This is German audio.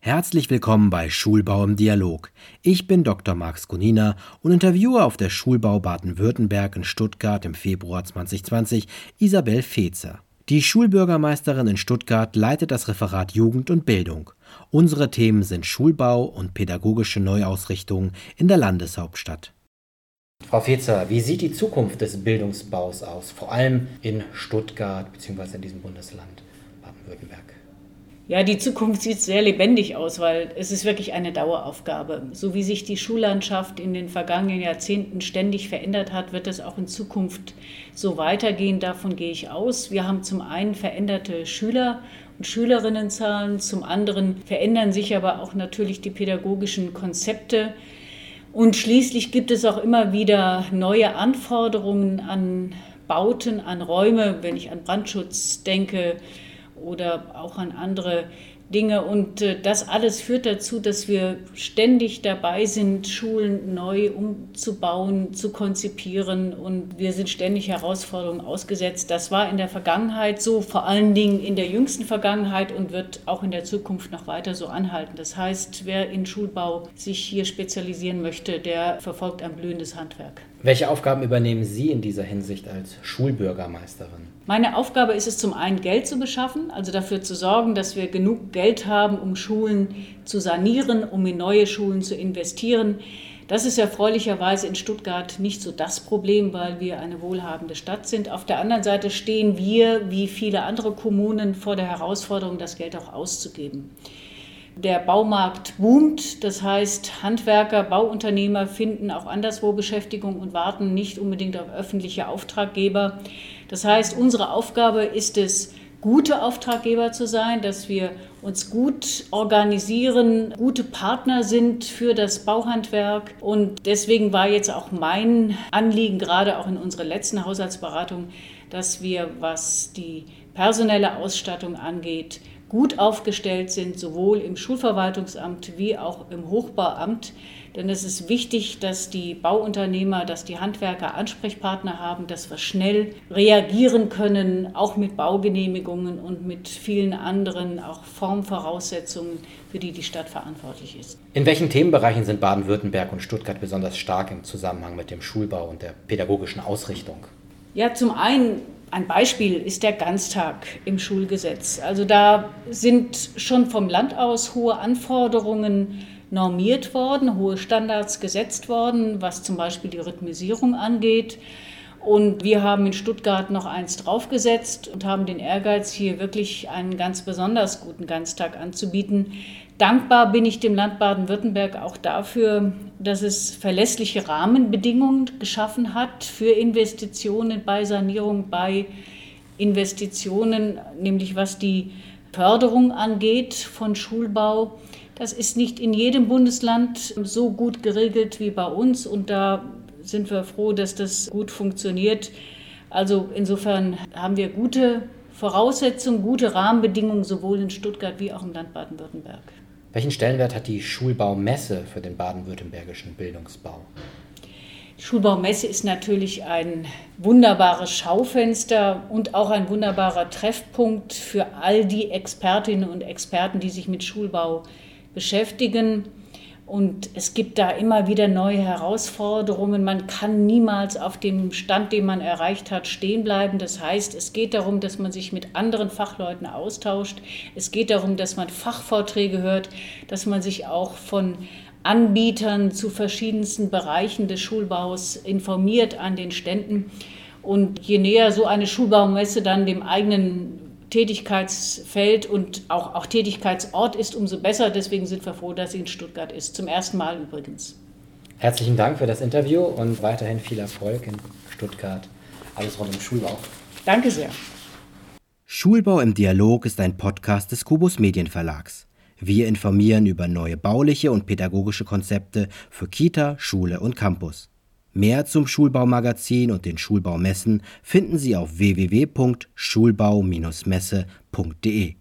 Herzlich willkommen bei Schulbau im Dialog. Ich bin Dr. Max Gunina und interviewe auf der Schulbau Baden-Württemberg in Stuttgart im Februar 2020 Isabel Fezer. Die Schulbürgermeisterin in Stuttgart leitet das Referat Jugend und Bildung. Unsere Themen sind Schulbau und pädagogische Neuausrichtung in der Landeshauptstadt. Frau Fezer, wie sieht die Zukunft des Bildungsbaus aus, vor allem in Stuttgart bzw. in diesem Bundesland Baden-Württemberg? Ja, die Zukunft sieht sehr lebendig aus, weil es ist wirklich eine Daueraufgabe. So wie sich die Schullandschaft in den vergangenen Jahrzehnten ständig verändert hat, wird es auch in Zukunft so weitergehen. Davon gehe ich aus. Wir haben zum einen veränderte Schüler und Schülerinnenzahlen, zum anderen verändern sich aber auch natürlich die pädagogischen Konzepte. Und schließlich gibt es auch immer wieder neue Anforderungen an Bauten, an Räume, wenn ich an Brandschutz denke oder auch an andere Dinge. Und äh, das alles führt dazu, dass wir ständig dabei sind, Schulen neu umzubauen, zu konzipieren. Und wir sind ständig Herausforderungen ausgesetzt. Das war in der Vergangenheit so, vor allen Dingen in der jüngsten Vergangenheit und wird auch in der Zukunft noch weiter so anhalten. Das heißt, wer in Schulbau sich hier spezialisieren möchte, der verfolgt ein blühendes Handwerk. Welche Aufgaben übernehmen Sie in dieser Hinsicht als Schulbürgermeisterin? Meine Aufgabe ist es zum einen Geld zu beschaffen, also dafür zu sorgen, dass wir genug Geld haben, um Schulen zu sanieren, um in neue Schulen zu investieren. Das ist erfreulicherweise in Stuttgart nicht so das Problem, weil wir eine wohlhabende Stadt sind. Auf der anderen Seite stehen wir, wie viele andere Kommunen, vor der Herausforderung, das Geld auch auszugeben. Der Baumarkt boomt, das heißt, Handwerker, Bauunternehmer finden auch anderswo Beschäftigung und warten nicht unbedingt auf öffentliche Auftraggeber. Das heißt, unsere Aufgabe ist es, gute Auftraggeber zu sein, dass wir uns gut organisieren, gute Partner sind für das Bauhandwerk. Und deswegen war jetzt auch mein Anliegen, gerade auch in unserer letzten Haushaltsberatung, dass wir, was die personelle Ausstattung angeht, gut aufgestellt sind, sowohl im Schulverwaltungsamt wie auch im Hochbauamt. Denn es ist wichtig, dass die Bauunternehmer, dass die Handwerker Ansprechpartner haben, dass wir schnell reagieren können, auch mit Baugenehmigungen und mit vielen anderen auch Formvoraussetzungen, für die die Stadt verantwortlich ist. In welchen Themenbereichen sind Baden-Württemberg und Stuttgart besonders stark im Zusammenhang mit dem Schulbau und der pädagogischen Ausrichtung? Ja, zum einen ein Beispiel ist der Ganztag im Schulgesetz. Also da sind schon vom Land aus hohe Anforderungen normiert worden, hohe Standards gesetzt worden, was zum Beispiel die Rhythmisierung angeht. Und wir haben in Stuttgart noch eins draufgesetzt und haben den Ehrgeiz, hier wirklich einen ganz besonders guten Ganztag anzubieten. Dankbar bin ich dem Land Baden-Württemberg auch dafür, dass es verlässliche Rahmenbedingungen geschaffen hat für Investitionen bei Sanierung, bei Investitionen, nämlich was die Förderung angeht von Schulbau. Das ist nicht in jedem Bundesland so gut geregelt wie bei uns und da sind wir froh, dass das gut funktioniert. Also insofern haben wir gute Voraussetzungen, gute Rahmenbedingungen sowohl in Stuttgart wie auch im Land Baden-Württemberg. Welchen Stellenwert hat die Schulbaumesse für den baden-württembergischen Bildungsbau? Die Schulbaumesse ist natürlich ein wunderbares Schaufenster und auch ein wunderbarer Treffpunkt für all die Expertinnen und Experten, die sich mit Schulbau beschäftigen. Und es gibt da immer wieder neue Herausforderungen. Man kann niemals auf dem Stand, den man erreicht hat, stehen bleiben. Das heißt, es geht darum, dass man sich mit anderen Fachleuten austauscht. Es geht darum, dass man Fachvorträge hört, dass man sich auch von Anbietern zu verschiedensten Bereichen des Schulbaus informiert an den Ständen. Und je näher so eine Schulbaumesse dann dem eigenen Tätigkeitsfeld und auch, auch Tätigkeitsort ist, umso besser. Deswegen sind wir froh, dass sie in Stuttgart ist. Zum ersten Mal übrigens. Herzlichen Dank für das Interview und weiterhin viel Erfolg in Stuttgart. Alles rund um Schulbau. Danke sehr. Schulbau im Dialog ist ein Podcast des Kubus Medienverlags. Wir informieren über neue bauliche und pädagogische Konzepte für Kita, Schule und Campus. Mehr zum Schulbaumagazin und den Schulbaumessen finden Sie auf www.schulbau-messe.de.